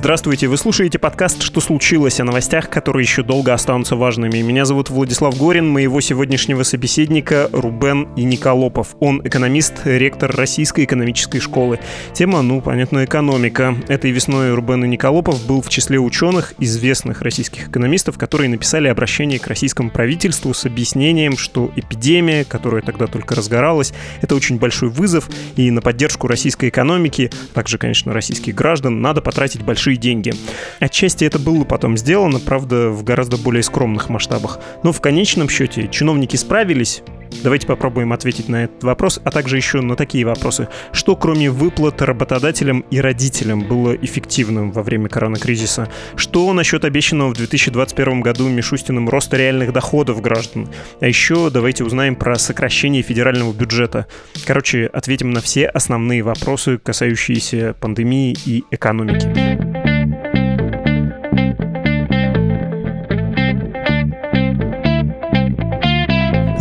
Здравствуйте, вы слушаете подкаст «Что случилось?» о новостях, которые еще долго останутся важными. Меня зовут Владислав Горин, моего сегодняшнего собеседника Рубен Николопов. Он экономист, ректор Российской экономической школы. Тема, ну, понятно, экономика. Этой весной Рубен Николопов был в числе ученых, известных российских экономистов, которые написали обращение к российскому правительству с объяснением, что эпидемия, которая тогда только разгоралась, это очень большой вызов, и на поддержку российской экономики, также, конечно, российских граждан, надо потратить большие большие деньги. Отчасти это было потом сделано, правда, в гораздо более скромных масштабах. Но в конечном счете чиновники справились, Давайте попробуем ответить на этот вопрос, а также еще на такие вопросы. Что кроме выплат работодателям и родителям было эффективным во время коронакризиса? Что насчет обещанного в 2021 году Мишустиным роста реальных доходов граждан? А еще давайте узнаем про сокращение федерального бюджета. Короче, ответим на все основные вопросы, касающиеся пандемии и экономики.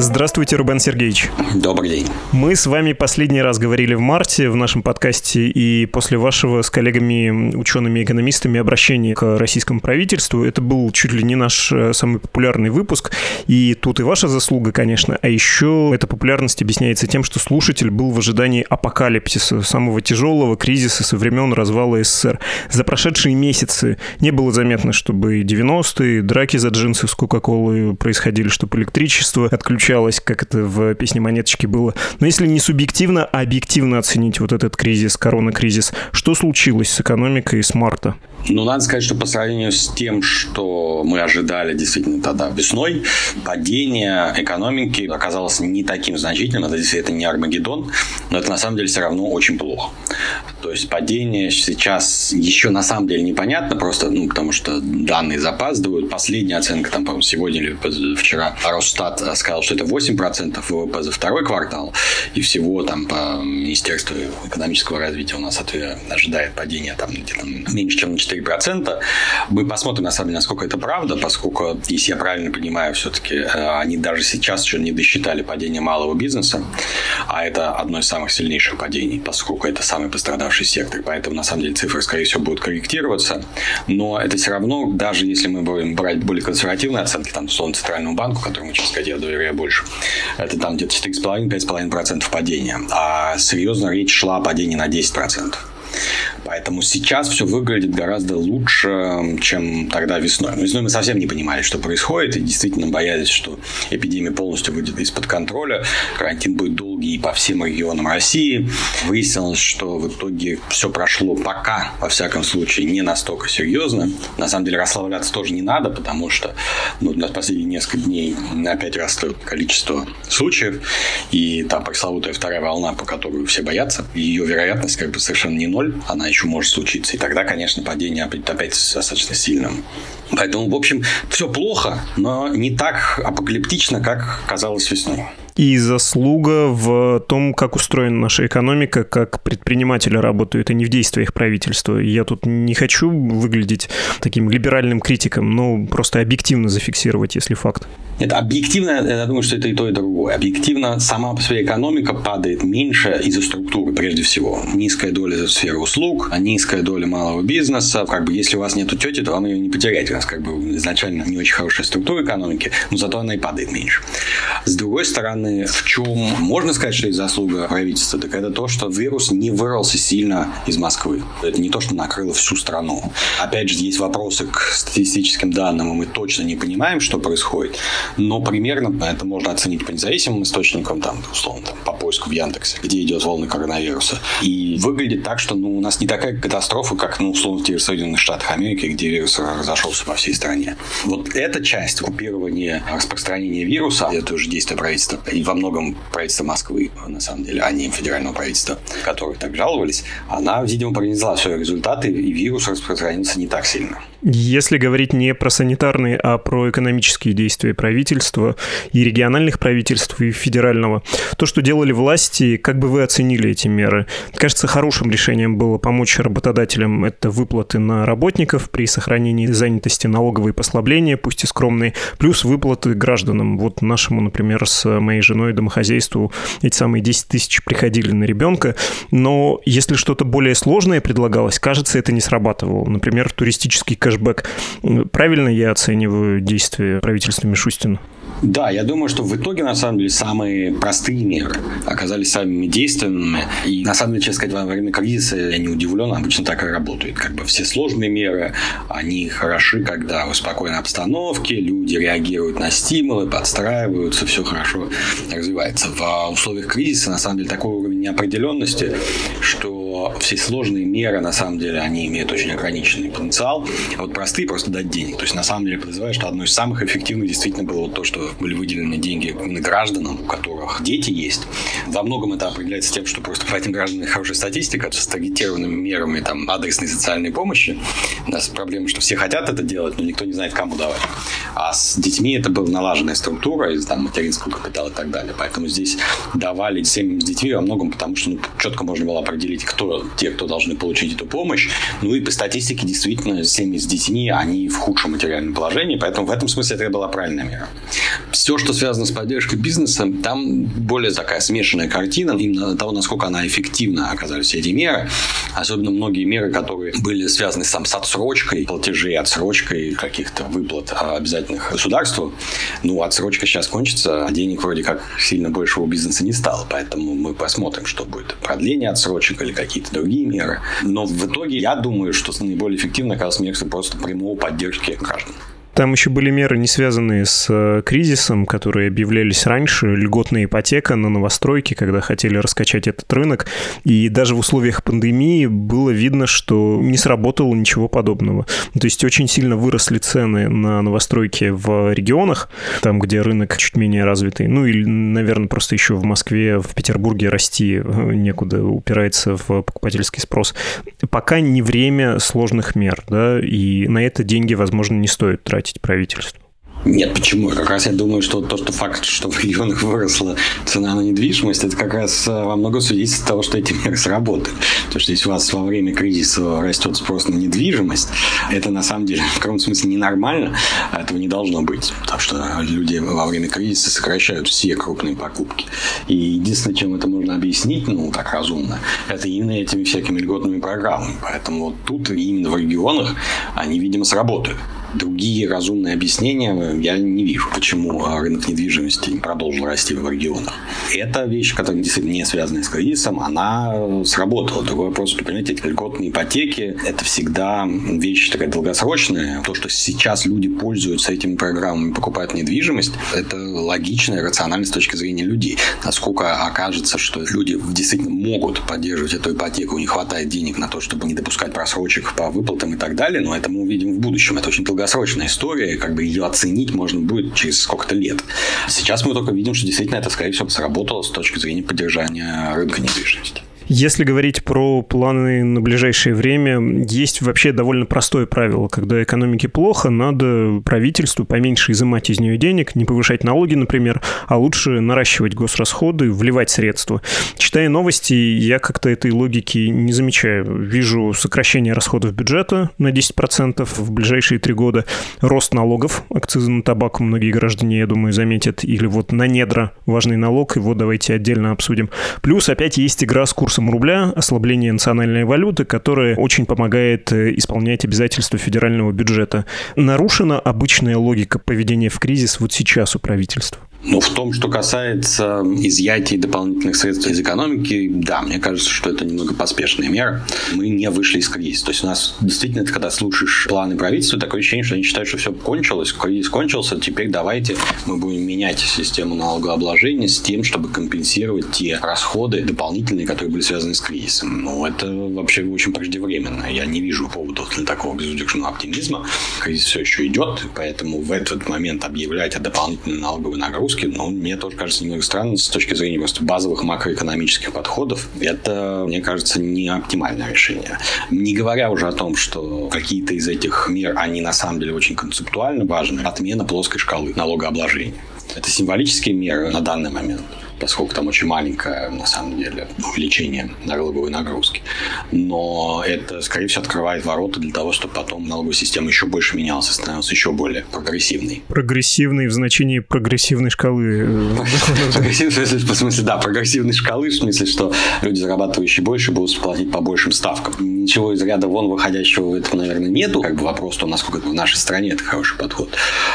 Здравствуйте, Рубен Сергеевич. Добрый день. Мы с вами последний раз говорили в марте в нашем подкасте, и после вашего с коллегами, учеными-экономистами обращения к российскому правительству, это был чуть ли не наш э, самый популярный выпуск, и тут и ваша заслуга, конечно, а еще эта популярность объясняется тем, что слушатель был в ожидании апокалипсиса, самого тяжелого кризиса со времен развала СССР. За прошедшие месяцы не было заметно, чтобы 90-е, драки за джинсы с Кока-Колой происходили, чтобы электричество отключалось ощущалось, как это в песне «Монеточки» было. Но если не субъективно, а объективно оценить вот этот кризис, корона-кризис, что случилось с экономикой с марта? Ну, надо сказать, что по сравнению с тем, что мы ожидали действительно тогда весной, падение экономики оказалось не таким значительным. Это действительно не Армагеддон, но это на самом деле все равно очень плохо. То есть падение сейчас еще на самом деле непонятно, просто ну, потому что данные запаздывают. Последняя оценка, там, по-моему, сегодня или вчера Росстат сказал, что это 8% ВВП за второй квартал, и всего там по Министерству экономического развития у нас ожидает падение там где-то меньше, чем на 4%. Мы посмотрим, на самом деле, насколько это правда, поскольку, если я правильно понимаю, все-таки э, они даже сейчас еще не досчитали падение малого бизнеса, а это одно из самых сильнейших падений, поскольку это самый пострадавший сектор. Поэтому, на самом деле, цифры, скорее всего, будут корректироваться. Но это все равно, даже если мы будем брать более консервативные оценки, там, условно, Центральному банку, которому, честно сказать, я доверяю больше, это там где-то 4,5-5,5% падения. А серьезно речь шла о падении на 10%. Поэтому сейчас все выглядит гораздо лучше, чем тогда весной. Но весной мы совсем не понимали, что происходит, и действительно боялись, что эпидемия полностью выйдет из-под контроля, карантин будет долгий по всем регионам России. Выяснилось, что в итоге все прошло пока, во всяком случае, не настолько серьезно. На самом деле расслабляться тоже не надо, потому что ну, на последние несколько дней опять растет количество случаев, и там пресловутая вторая волна, по которой все боятся, ее вероятность как бы совершенно не ноль, она еще может случиться. И тогда, конечно, падение опять достаточно сильным. Поэтому, в общем, все плохо, но не так апокалиптично, как казалось весной и заслуга в том, как устроена наша экономика, как предприниматели работают, а не в действиях правительства. Я тут не хочу выглядеть таким либеральным критиком, но просто объективно зафиксировать, если факт. Это объективно, я думаю, что это и то, и другое. Объективно сама по себе экономика падает меньше из-за структуры, прежде всего. Низкая доля сферы услуг, низкая доля малого бизнеса. Как бы, если у вас нету тети, то вам ее не потерять. У нас как бы изначально не очень хорошая структура экономики, но зато она и падает меньше. С другой стороны, в чем можно сказать, что есть заслуга правительства, так это то, что вирус не вырвался сильно из Москвы. Это не то, что накрыло всю страну. Опять же, есть вопросы к статистическим данным, и мы точно не понимаем, что происходит но примерно это можно оценить по независимым источникам, там, условно, там, по поиску в Яндексе, где идет волны коронавируса. И выглядит так, что ну, у нас не такая катастрофа, как, ну, условно, в тех Соединенных Штатах Америки, где вирус разошелся по всей стране. Вот эта часть купирования распространения вируса, это уже действие правительства, и во многом правительства Москвы, на самом деле, а не федерального правительства, которые так жаловались, она, видимо, принесла свои результаты, и вирус распространился не так сильно. Если говорить не про санитарные, а про экономические действия правительства и региональных правительств, и федерального, то, что делали власти, как бы вы оценили эти меры? Кажется, хорошим решением было помочь работодателям это выплаты на работников при сохранении занятости, налоговые послабления, пусть и скромные, плюс выплаты гражданам. Вот нашему, например, с моей моей женой домохозяйству эти самые 10 тысяч приходили на ребенка, но если что-то более сложное предлагалось, кажется, это не срабатывало. Например, туристический кэшбэк. Правильно я оцениваю действия правительства Мишустина? Да, я думаю, что в итоге, на самом деле, самые простые меры оказались самыми действенными. И, на самом деле, честно сказать, во время кризиса я не удивлен, обычно так и работает. Как бы все сложные меры, они хороши, когда в спокойной обстановке люди реагируют на стимулы, подстраиваются, все хорошо развивается. В условиях кризиса, на самом деле, такой уровень неопределенности, что все сложные меры, на самом деле, они имеют очень ограниченный потенциал. А вот простые просто дать денег. То есть, на самом деле, подозреваю, что одно из самых эффективных действительно было вот то, что были выделены деньги именно гражданам, у которых дети есть. Во многом это определяется тем, что просто по этим гражданам хорошая статистика с таргетированными мерами там, адресной социальной помощи. У нас проблема, что все хотят это делать, но никто не знает, кому давать. А с детьми это была налаженная структура из там, материнского капитала и так далее. Поэтому здесь давали семьям с детьми во многом, потому что ну, четко можно было определить, кто те, кто должны получить эту помощь. Ну и по статистике действительно семьи с детьми, они в худшем материальном положении, поэтому в этом смысле это была правильная мера. Все, что связано с поддержкой бизнеса, там более такая смешанная картина, именно того, насколько она эффективна оказались эти меры. Особенно многие меры, которые были связаны сам с отсрочкой платежей, отсрочкой каких-то выплат обязательных государству. Ну, отсрочка сейчас кончится, а денег вроде как сильно больше у бизнеса не стало. Поэтому мы посмотрим, что будет. Продление отсрочек или какие-то другие меры. Но в итоге я думаю, что наиболее эффективно оказалось меры просто прямого поддержки граждан. Там еще были меры, не связанные с э, кризисом, которые объявлялись раньше, льготная ипотека на новостройки, когда хотели раскачать этот рынок. И даже в условиях пандемии было видно, что не сработало ничего подобного. То есть очень сильно выросли цены на новостройки в регионах, там, где рынок чуть менее развитый. Ну или, наверное, просто еще в Москве, в Петербурге расти э, некуда, упирается в покупательский спрос. Пока не время сложных мер, да, и на это деньги, возможно, не стоит тратить тратить правительству? Нет, почему? Как раз я думаю, что то, что факт, что в регионах выросла цена на недвижимость, это как раз э, во многом свидетельствует того, что эти меры сработали. То, что если у вас во время кризиса растет спрос на недвижимость, это на самом деле в каком-то смысле ненормально, а этого не должно быть. Потому что люди во время кризиса сокращают все крупные покупки. И единственное, чем это можно объяснить, ну, так разумно, это именно этими всякими льготными программами. Поэтому вот тут именно в регионах они, видимо, сработают другие разумные объяснения я не вижу, почему рынок недвижимости продолжил расти в регионах. Эта вещь, которая действительно не связана с кризисом, она сработала. Другой вопрос, что, понимаете, эти льготные ипотеки – это всегда вещь такая долгосрочная. То, что сейчас люди пользуются этими программами, покупают недвижимость, это логично и рационально с точки зрения людей. Насколько окажется, что люди действительно могут поддерживать эту ипотеку, не хватает денег на то, чтобы не допускать просрочек по выплатам и так далее, но это мы увидим в будущем. Это очень долгосрочная история, как бы ее оценить можно будет через сколько-то лет. Сейчас мы только видим, что действительно это, скорее всего, сработало с точки зрения поддержания рынка недвижимости. Если говорить про планы на ближайшее время, есть вообще довольно простое правило. Когда экономике плохо, надо правительству поменьше изымать из нее денег, не повышать налоги, например, а лучше наращивать госрасходы, вливать средства. Читая новости, я как-то этой логики не замечаю. Вижу сокращение расходов бюджета на 10% в ближайшие три года, рост налогов, акцизы на табак многие граждане, я думаю, заметят, или вот на недра важный налог, его давайте отдельно обсудим. Плюс опять есть игра с курсом курсом рубля, ослабление национальной валюты, которое очень помогает э, исполнять обязательства федерального бюджета. Нарушена обычная логика поведения в кризис вот сейчас у правительства? Ну, в том, что касается изъятия дополнительных средств из экономики, да, мне кажется, что это немного поспешная мера. Мы не вышли из кризиса. То есть у нас действительно, когда слушаешь планы правительства, такое ощущение, что они считают, что все кончилось, кризис кончился, теперь давайте мы будем менять систему налогообложения с тем, чтобы компенсировать те расходы дополнительные, которые были связаны с кризисом. Ну, это вообще очень преждевременно. Я не вижу поводов для такого безудержного оптимизма. Кризис все еще идет, поэтому в этот момент объявлять о дополнительной налоговой нагрузке но мне тоже кажется немного странно с точки зрения просто базовых макроэкономических подходов. Это, мне кажется, не оптимальное решение. Не говоря уже о том, что какие-то из этих мер, они на самом деле очень концептуально важны. Отмена плоской шкалы налогообложения. Это символические меры на данный момент. Поскольку там очень маленькое, на самом деле, увеличение налоговой нагрузки. Но это, скорее всего, открывает ворота для того, чтобы потом налоговая система еще больше менялась, становилась еще более прогрессивной. Прогрессивной в значении прогрессивной шкалы. Прогрессивной, в смысле, да, прогрессивной шкалы, в смысле, что люди, зарабатывающие больше, будут платить по большим ставкам. Ничего из ряда вон выходящего в этом, наверное, нету. Как бы вопрос, то насколько в нашей стране это хороший подход.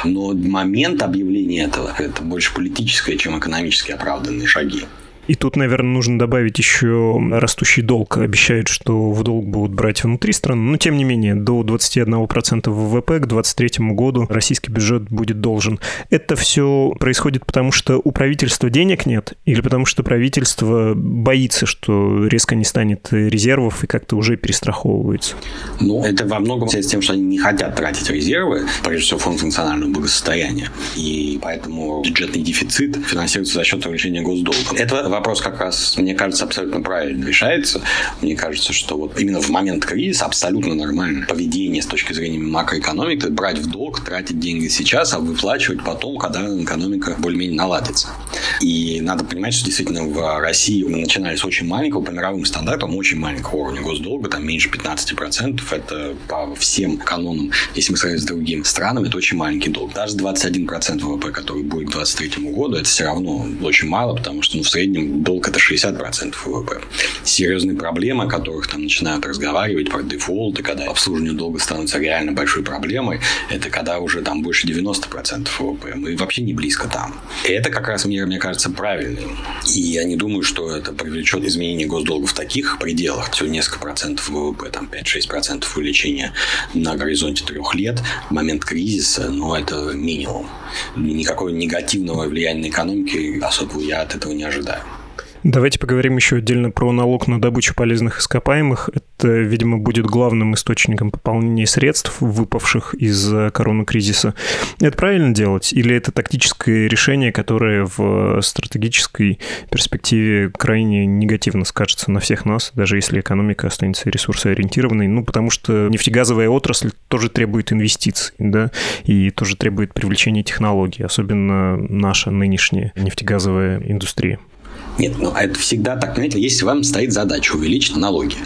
Но момент объявления этого, это больше политическое, чем экономически оправданные шаги. И тут, наверное, нужно добавить еще растущий долг. Обещают, что в долг будут брать внутри страны, но тем не менее до 21% ВВП к 2023 году российский бюджет будет должен. Это все происходит потому, что у правительства денег нет или потому, что правительство боится, что резко не станет резервов и как-то уже перестраховывается? Ну, это во многом связано с тем, что они не хотят тратить резервы, прежде всего фонд национального благосостояния. И поэтому бюджетный дефицит финансируется за счет увеличения госдолга. Это вопрос как раз, мне кажется, абсолютно правильно решается. Мне кажется, что вот именно в момент кризиса абсолютно нормально поведение с точки зрения макроэкономики брать в долг, тратить деньги сейчас, а выплачивать потом, когда экономика более-менее наладится. И надо понимать, что действительно в России мы начинали с очень маленького, по мировым стандартам, очень маленького уровня госдолга, там меньше 15%. Это по всем канонам, если мы сравним с другими странами, это очень маленький долг. Даже 21% ВВП, который будет к 2023 году, это все равно очень мало, потому что ну, в среднем долг это 60% ВВП. Серьезные проблемы, о которых там начинают разговаривать про дефолты, когда обслуживание долга становится реально большой проблемой, это когда уже там больше 90% ВВП. Мы вообще не близко там. И это как раз мир, мне кажется, правильный. И я не думаю, что это привлечет изменение госдолга в таких пределах. Всего несколько процентов ВВП, там 5-6% увеличения на горизонте трех лет. Момент кризиса, ну, это минимум. Никакого негативного влияния на экономику особого я от этого не ожидаю. Давайте поговорим еще отдельно про налог на добычу полезных ископаемых. Это, видимо, будет главным источником пополнения средств, выпавших из коронакризиса. Это правильно делать? Или это тактическое решение, которое в стратегической перспективе крайне негативно скажется на всех нас, даже если экономика останется ресурсоориентированной? Ну, потому что нефтегазовая отрасль тоже требует инвестиций, да, и тоже требует привлечения технологий, особенно наша нынешняя нефтегазовая индустрия. Нет, ну это всегда так, понимаете, если вам стоит задача увеличить налоги,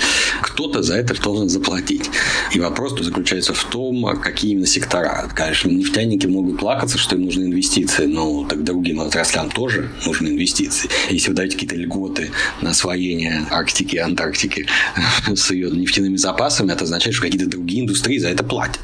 кто-то за это должен заплатить. И вопрос заключается в том, какие именно сектора. Конечно, нефтяники могут плакаться, что им нужны инвестиции, но так другим отраслям тоже нужны инвестиции. Если вы даете какие-то льготы на освоение Арктики и Антарктики с ее нефтяными запасами, это означает, что какие-то другие индустрии за это платят.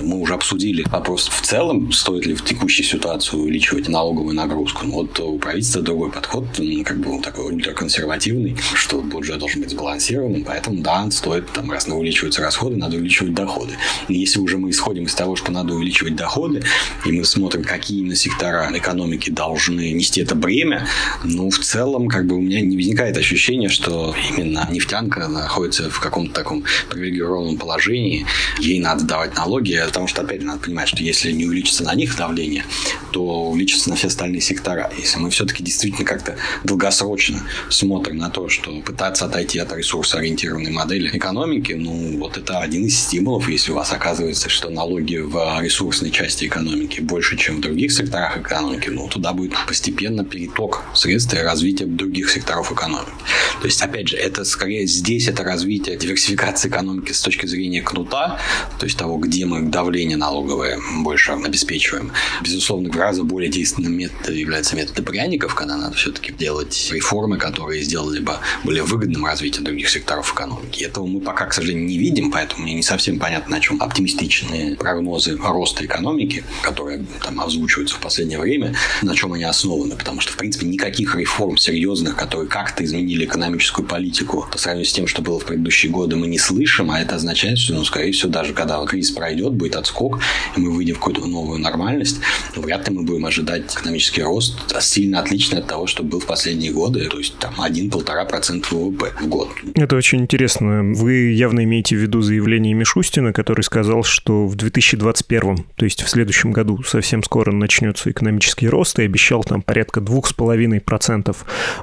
Мы уже обсудили вопрос в целом, стоит ли в текущей ситуации увеличивать налоговую нагрузку. Но вот у правительства другой подход, как был такой ультраконсервативный, что бюджет должен быть сбалансированным, поэтому да, стоит, там, раз увеличиваются расходы, надо увеличивать доходы. И если уже мы исходим из того, что надо увеличивать доходы, и мы смотрим, какие именно сектора экономики должны нести это бремя, ну, в целом, как бы у меня не возникает ощущения, что именно нефтянка находится в каком-то таком привилегированном положении, ей надо давать налоги, потому что, опять надо понимать, что если не увеличится на них давление, то увеличится на все остальные сектора. Если мы все-таки действительно как-то долго долгосрочно смотрим на то, что пытаться отойти от ресурсоориентированной модели экономики, ну, вот это один из стимулов, если у вас оказывается, что налоги в ресурсной части экономики больше, чем в других секторах экономики, ну, туда будет постепенно переток средств и развитие других секторов экономики. То есть, опять же, это скорее здесь это развитие диверсификации экономики с точки зрения кнута, то есть того, где мы давление налоговое больше обеспечиваем. Безусловно, гораздо более действенным методом является метод пряников, когда надо все-таки делать реформы, которые сделали бы более выгодным развитие других секторов экономики. Этого мы пока, к сожалению, не видим, поэтому мне не совсем понятно, на чем оптимистичные прогнозы роста экономики, которые там озвучиваются в последнее время, на чем они основаны. Потому что, в принципе, никаких реформ серьезных, которые как-то изменили экономическую политику по сравнению с тем, что было в предыдущие годы, мы не слышим, а это означает, что, ну, скорее всего, даже когда кризис пройдет, будет отскок, и мы выйдем в какую-то новую нормальность, вряд ли мы будем ожидать экономический рост сильно отличный от того, что был в последние годы, то есть там 1-1,5% ВВП в год. Это очень интересно. Вы явно имеете в виду заявление Мишустина, который сказал, что в 2021, то есть в следующем году, совсем скоро начнется экономический рост и обещал там порядка 2,5%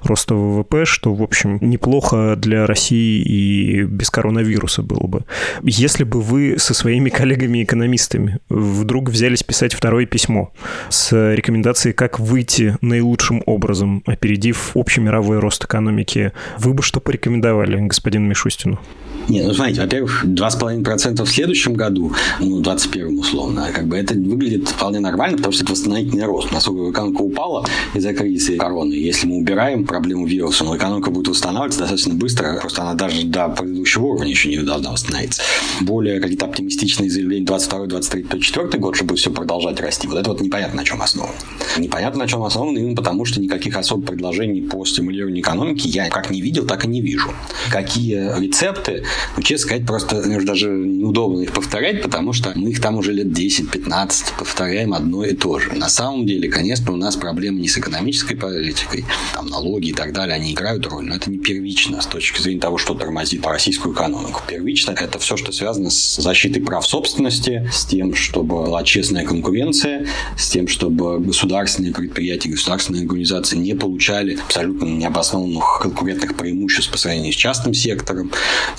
роста ВВП, что, в общем, неплохо для России и без коронавируса было бы. Если бы вы со своими коллегами-экономистами вдруг взялись писать второе письмо с рекомендацией, как выйти наилучшим образом, опередив общий мировой рост экономики. Вы бы что порекомендовали господину Мишустину? Нет, ну смотрите, во-первых, 2,5% в следующем году, ну, 21 условно, как бы это выглядит вполне нормально, потому что это восстановительный рост. Насколько экономика упала из-за кризиса короны, если мы убираем проблему вируса, но экономика будет восстанавливаться достаточно быстро, просто она даже до предыдущего уровня еще не должна восстановиться. Более какие-то оптимистичные заявления 22, 23, 24 год, чтобы все продолжать расти. Вот это вот непонятно, на чем основано. Непонятно, на чем основано именно потому, что никаких особых предложений по стимулированию экономики я как не видел, так и не вижу. Какие рецепты ну, честно сказать, просто даже неудобно их повторять, потому что мы их там уже лет 10-15 повторяем одно и то же. На самом деле, конечно, у нас проблемы не с экономической политикой, там налоги и так далее, они играют роль, но это не первично с точки зрения того, что тормозит российскую экономику. Первично это все, что связано с защитой прав собственности, с тем, чтобы была честная конкуренция, с тем, чтобы государственные предприятия, государственные организации не получали абсолютно необоснованных конкурентных преимуществ по сравнению с частным сектором.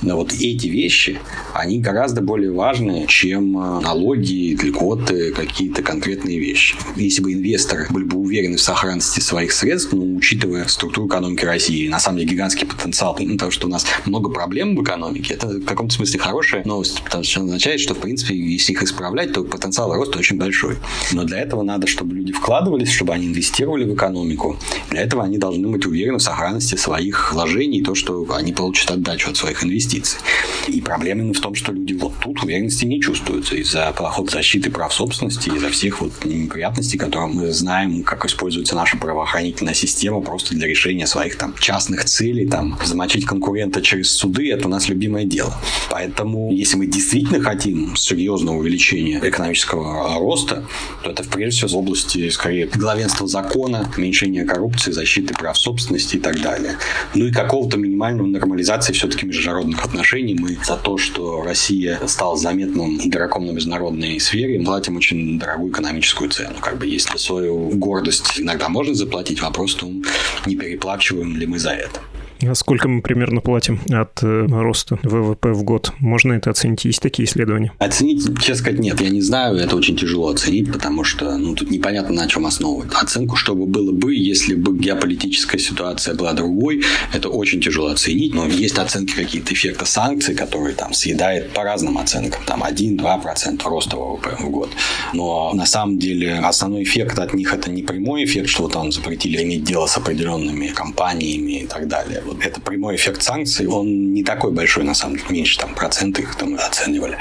Да, вот эти вещи, они гораздо более важны, чем э, налоги, льготы, какие-то конкретные вещи. Если бы инвесторы были бы уверены в сохранности своих средств, ну, учитывая структуру экономики России, на самом деле гигантский потенциал, ну, потому что у нас много проблем в экономике, это в каком-то смысле хорошая новость, потому что означает, что, в принципе, если их исправлять, то потенциал роста очень большой. Но для этого надо, чтобы люди вкладывались, чтобы они инвестировали в экономику. Для этого они должны быть уверены в сохранности своих вложений, то, что они получат отдачу от своих инвестиций. И проблема именно в том, что люди вот тут уверенности не чувствуются из-за плохой защиты прав собственности, из-за всех вот неприятностей, которые мы знаем, как используется наша правоохранительная система просто для решения своих там частных целей, там замочить конкурента через суды, это у нас любимое дело. Поэтому, если мы действительно хотим серьезного увеличения экономического роста, то это прежде всего в области, скорее, главенства закона, уменьшения коррупции, защиты прав собственности и так далее. Ну и какого-то минимального нормализации все-таки международных отношений мы за то, что Россия стала заметным игроком на международной сфере, платим очень дорогую экономическую цену. Как бы если свою гордость иногда можно заплатить, вопрос в том, не переплачиваем ли мы за это. А сколько мы примерно платим от э, роста ВВП в год? Можно это оценить? Есть такие исследования? Оценить, честно сказать, нет. Я не знаю. Это очень тяжело оценить, потому что ну, тут непонятно, на чем основывать. Оценку, чтобы было бы, если бы геополитическая ситуация была другой, это очень тяжело оценить. Но есть оценки какие-то эффекта санкций, которые там съедает по разным оценкам. Там 1-2% роста ВВП в год. Но на самом деле основной эффект от них это не прямой эффект, что там запретили иметь дело с определенными компаниями и так далее вот это прямой эффект санкций, он не такой большой, на самом деле, меньше там проценты их там оценивали.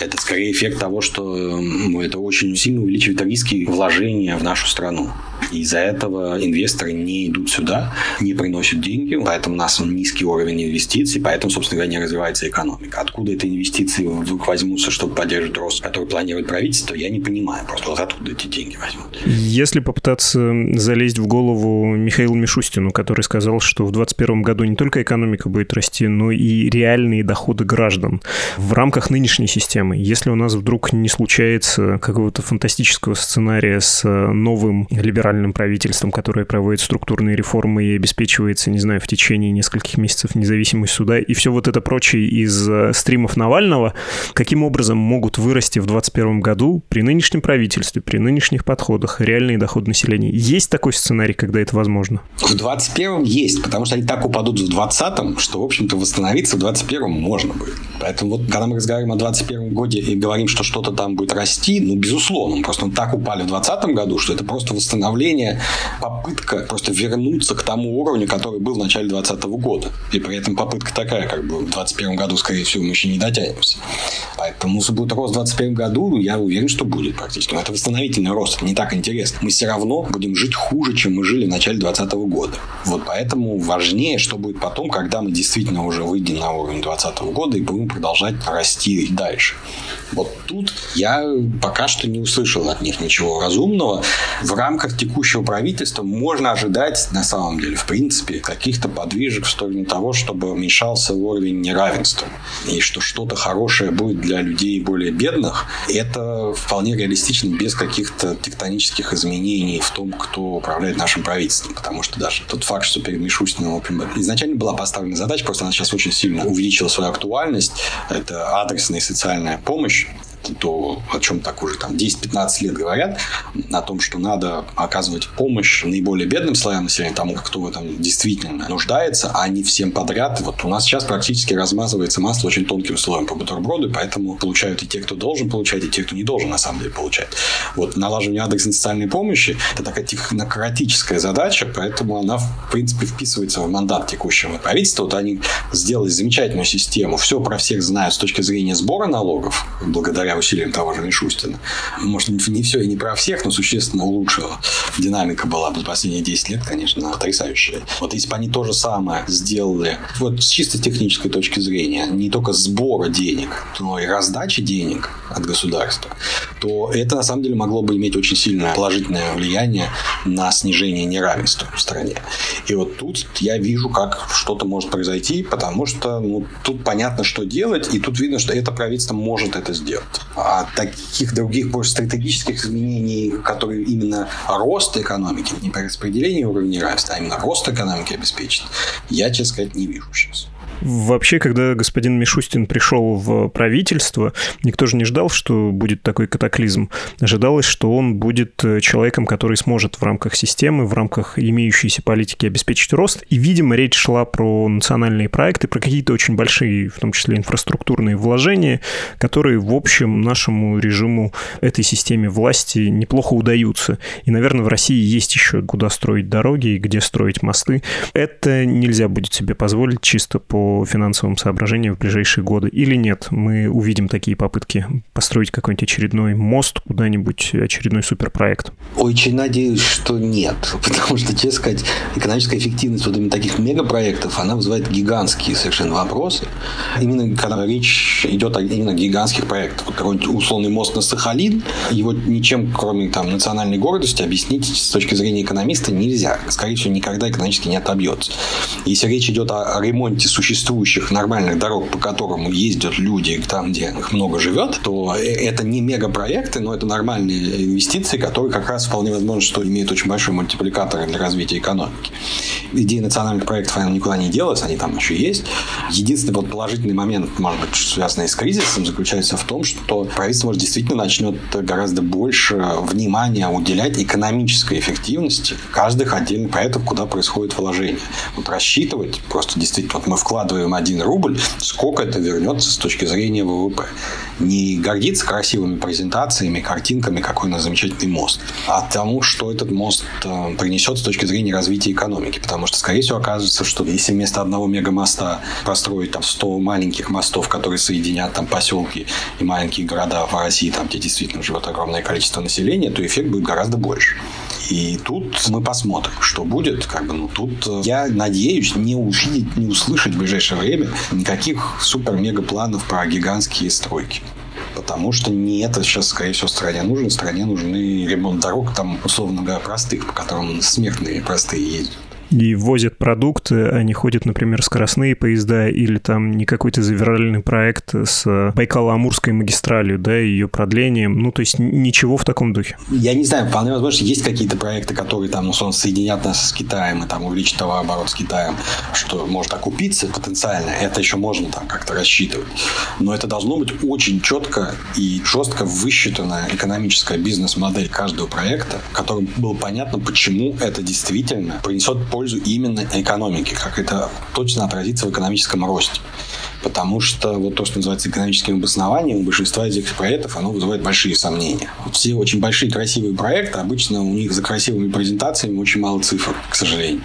Это скорее эффект того, что это очень сильно увеличивает риски вложения в нашу страну. Из-за этого инвесторы не идут сюда, не приносят деньги, поэтому у нас низкий уровень инвестиций, поэтому, собственно говоря, не развивается экономика. Откуда эти инвестиции вдруг возьмутся, чтобы поддерживать рост, который планирует правительство, я не понимаю. Просто вот откуда эти деньги возьмут. Если попытаться залезть в голову Михаилу Мишустину, который сказал, что в 2021 году не только экономика будет расти, но и реальные доходы граждан в рамках нынешней системы. Если у нас вдруг не случается какого-то фантастического сценария с новым либеральным правительством, которое проводит структурные реформы и обеспечивается, не знаю, в течение нескольких месяцев независимость суда, и все вот это прочее из э, стримов Навального, каким образом могут вырасти в 2021 году при нынешнем правительстве, при нынешних подходах реальные доходы населения? Есть такой сценарий, когда это возможно? В 2021 есть, потому что они так упадут в 2020, что, в общем-то, восстановиться в 2021 можно будет. Поэтому вот, когда мы разговариваем о 2021 годе и говорим, что что-то там будет расти, ну, безусловно, просто так упали в 2020 году, что это просто восстановление, попытка просто вернуться к тому уровню, который был в начале 2020 года. И при этом попытка такая, как бы в 2021 году, скорее всего, мы еще не дотянемся. Поэтому, если будет рост в 2021 году, я уверен, что будет практически. Но это восстановительный рост, это не так интересно. Мы все равно будем жить хуже, чем мы жили в начале 2020 года. Вот поэтому важнее, что будет потом, когда мы действительно уже выйдем на уровень 2020 года и будем продолжать расти дальше. Вот тут я пока что не услышал от них ничего разумного. В рамках текущего правительства можно ожидать, на самом деле, в принципе, каких-то подвижек в сторону того, чтобы уменьшался уровень неравенства. И что что-то хорошее будет для людей более бедных, это вполне реалистично без каких-то тектонических изменений в том, кто управляет нашим правительством. Потому что даже тот факт, что перед Мишустиным изначально была поставлена задача, просто она сейчас очень сильно увеличила свою актуальность. Это адресная социальная помощь то, о чем так уже там 10-15 лет говорят, о том, что надо оказывать помощь наиболее бедным слоям населения, тому, кто в этом действительно нуждается, а не всем подряд. Вот у нас сейчас практически размазывается масло очень тонким слоем по бутерброду, поэтому получают и те, кто должен получать, и те, кто не должен на самом деле получать. Вот налаживание адресной социальной помощи – это такая технократическая задача, поэтому она, в принципе, вписывается в мандат текущего правительства. Вот они сделали замечательную систему. Все про всех знают с точки зрения сбора налогов, благодаря усилиям того же Мишустина. Может, не все и не про всех, но существенно улучшила. Динамика была за последние 10 лет, конечно, потрясающая. Вот если бы они то же самое сделали, вот с чисто технической точки зрения, не только сбора денег, но и раздачи денег от государства, то это на самом деле могло бы иметь очень сильное положительное влияние на снижение неравенства в стране. И вот тут я вижу, как что-то может произойти, потому что ну, тут понятно, что делать, и тут видно, что это правительство может это сделать. А таких других больше стратегических изменений, которые именно рост экономики, не перераспределение уровня неравенства, а именно рост экономики обеспечит, я, честно сказать, не вижу сейчас. Вообще, когда господин Мишустин пришел в правительство, никто же не ждал, что будет такой катаклизм. Ожидалось, что он будет э, человеком, который сможет в рамках системы, в рамках имеющейся политики обеспечить рост. И, видимо, речь шла про национальные проекты, про какие-то очень большие, в том числе инфраструктурные вложения, которые, в общем, нашему режиму, этой системе власти неплохо удаются. И, наверное, в России есть еще куда строить дороги и где строить мосты. Это нельзя будет себе позволить чисто по финансовым соображениям в ближайшие годы или нет? Мы увидим такие попытки построить какой-нибудь очередной мост куда-нибудь, очередной суперпроект? Очень надеюсь, что нет. Потому что, честно сказать, экономическая эффективность вот именно таких мегапроектов, она вызывает гигантские совершенно вопросы. Именно когда речь идет о именно гигантских проектах. Вот какой-нибудь условный мост на Сахалин, его ничем, кроме там, национальной гордости, объяснить с точки зрения экономиста нельзя. Скорее всего, никогда экономически не отобьется. Если речь идет о ремонте существующих существующих нормальных дорог, по которым ездят люди там, где их много живет, то э, это не мегапроекты, но это нормальные инвестиции, которые как раз вполне возможно, что имеют очень большой мультипликатор для развития экономики. Идея национальных проектов, она никуда не делась, они там еще есть. Единственный вот положительный момент, может быть, связанный с кризисом, заключается в том, что правительство, может, действительно начнет гораздо больше внимания уделять экономической эффективности каждых отдельных проектов, куда происходит вложение. Вот рассчитывать просто действительно, вот мы вкладываем вкладываем 1 рубль, сколько это вернется с точки зрения ВВП. Не гордиться красивыми презентациями, картинками, какой у нас замечательный мост, а тому, что этот мост э, принесет с точки зрения развития экономики. Потому что, скорее всего, оказывается, что если вместо одного мегамоста построить там 100 маленьких мостов, которые соединят там поселки и маленькие города в России, там, где действительно живет огромное количество населения, то эффект будет гораздо больше. И тут мы посмотрим, что будет. Как бы, ну, тут э, я надеюсь не увидеть, не услышать в ближайшее время никаких супер-мега планов про гигантские стройки потому что не это сейчас, скорее всего, стране нужно. Стране нужны ремонт дорог, там, условно говоря, простых, по которым смертные простые ездят и возят продукты, они ходят, например, скоростные поезда или там не какой-то завиральный проект с Байкало-Амурской магистралью, да, ее продлением, ну, то есть ничего в таком духе. Я не знаю, вполне возможно, есть какие-то проекты, которые там, условно, соединят нас с Китаем и там увеличат товарооборот с Китаем, что может окупиться потенциально, это еще можно там как-то рассчитывать. Но это должно быть очень четко и жестко высчитанная экономическая бизнес-модель каждого проекта, в котором было понятно, почему это действительно принесет пользу именно экономике, как это точно отразится в экономическом росте. Потому что вот то, что называется экономическим обоснованием, у большинства из этих проектов, оно вызывает большие сомнения. Вот все очень большие красивые проекты, обычно у них за красивыми презентациями очень мало цифр, к сожалению.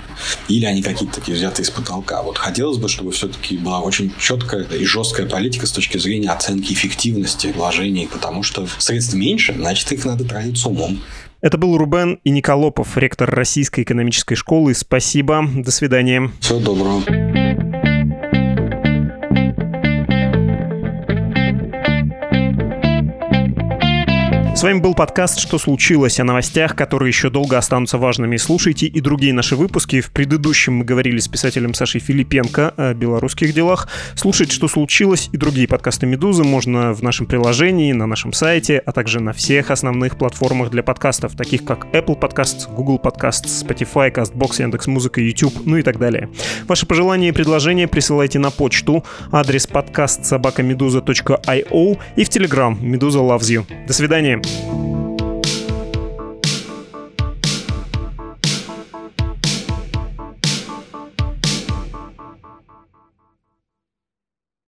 Или они какие-то такие взятые из потолка. Вот хотелось бы, чтобы все-таки была очень четкая и жесткая политика с точки зрения оценки эффективности вложений, потому что средств меньше, значит, их надо тратить с умом. Это был Рубен и Николопов, ректор Российской экономической школы. Спасибо. До свидания. Всего доброго. С вами был подкаст «Что случилось?» о новостях, которые еще долго останутся важными. Слушайте и другие наши выпуски. В предыдущем мы говорили с писателем Сашей Филипенко о белорусских делах. Слушать «Что случилось?» и другие подкасты «Медузы» можно в нашем приложении, на нашем сайте, а также на всех основных платформах для подкастов, таких как Apple Podcasts, Google Podcasts, Spotify, CastBox, Яндекс.Музыка, YouTube, ну и так далее. Ваши пожелания и предложения присылайте на почту, адрес подкаст собакамедуза.io и в Telegram «Медуза loves you». До свидания. you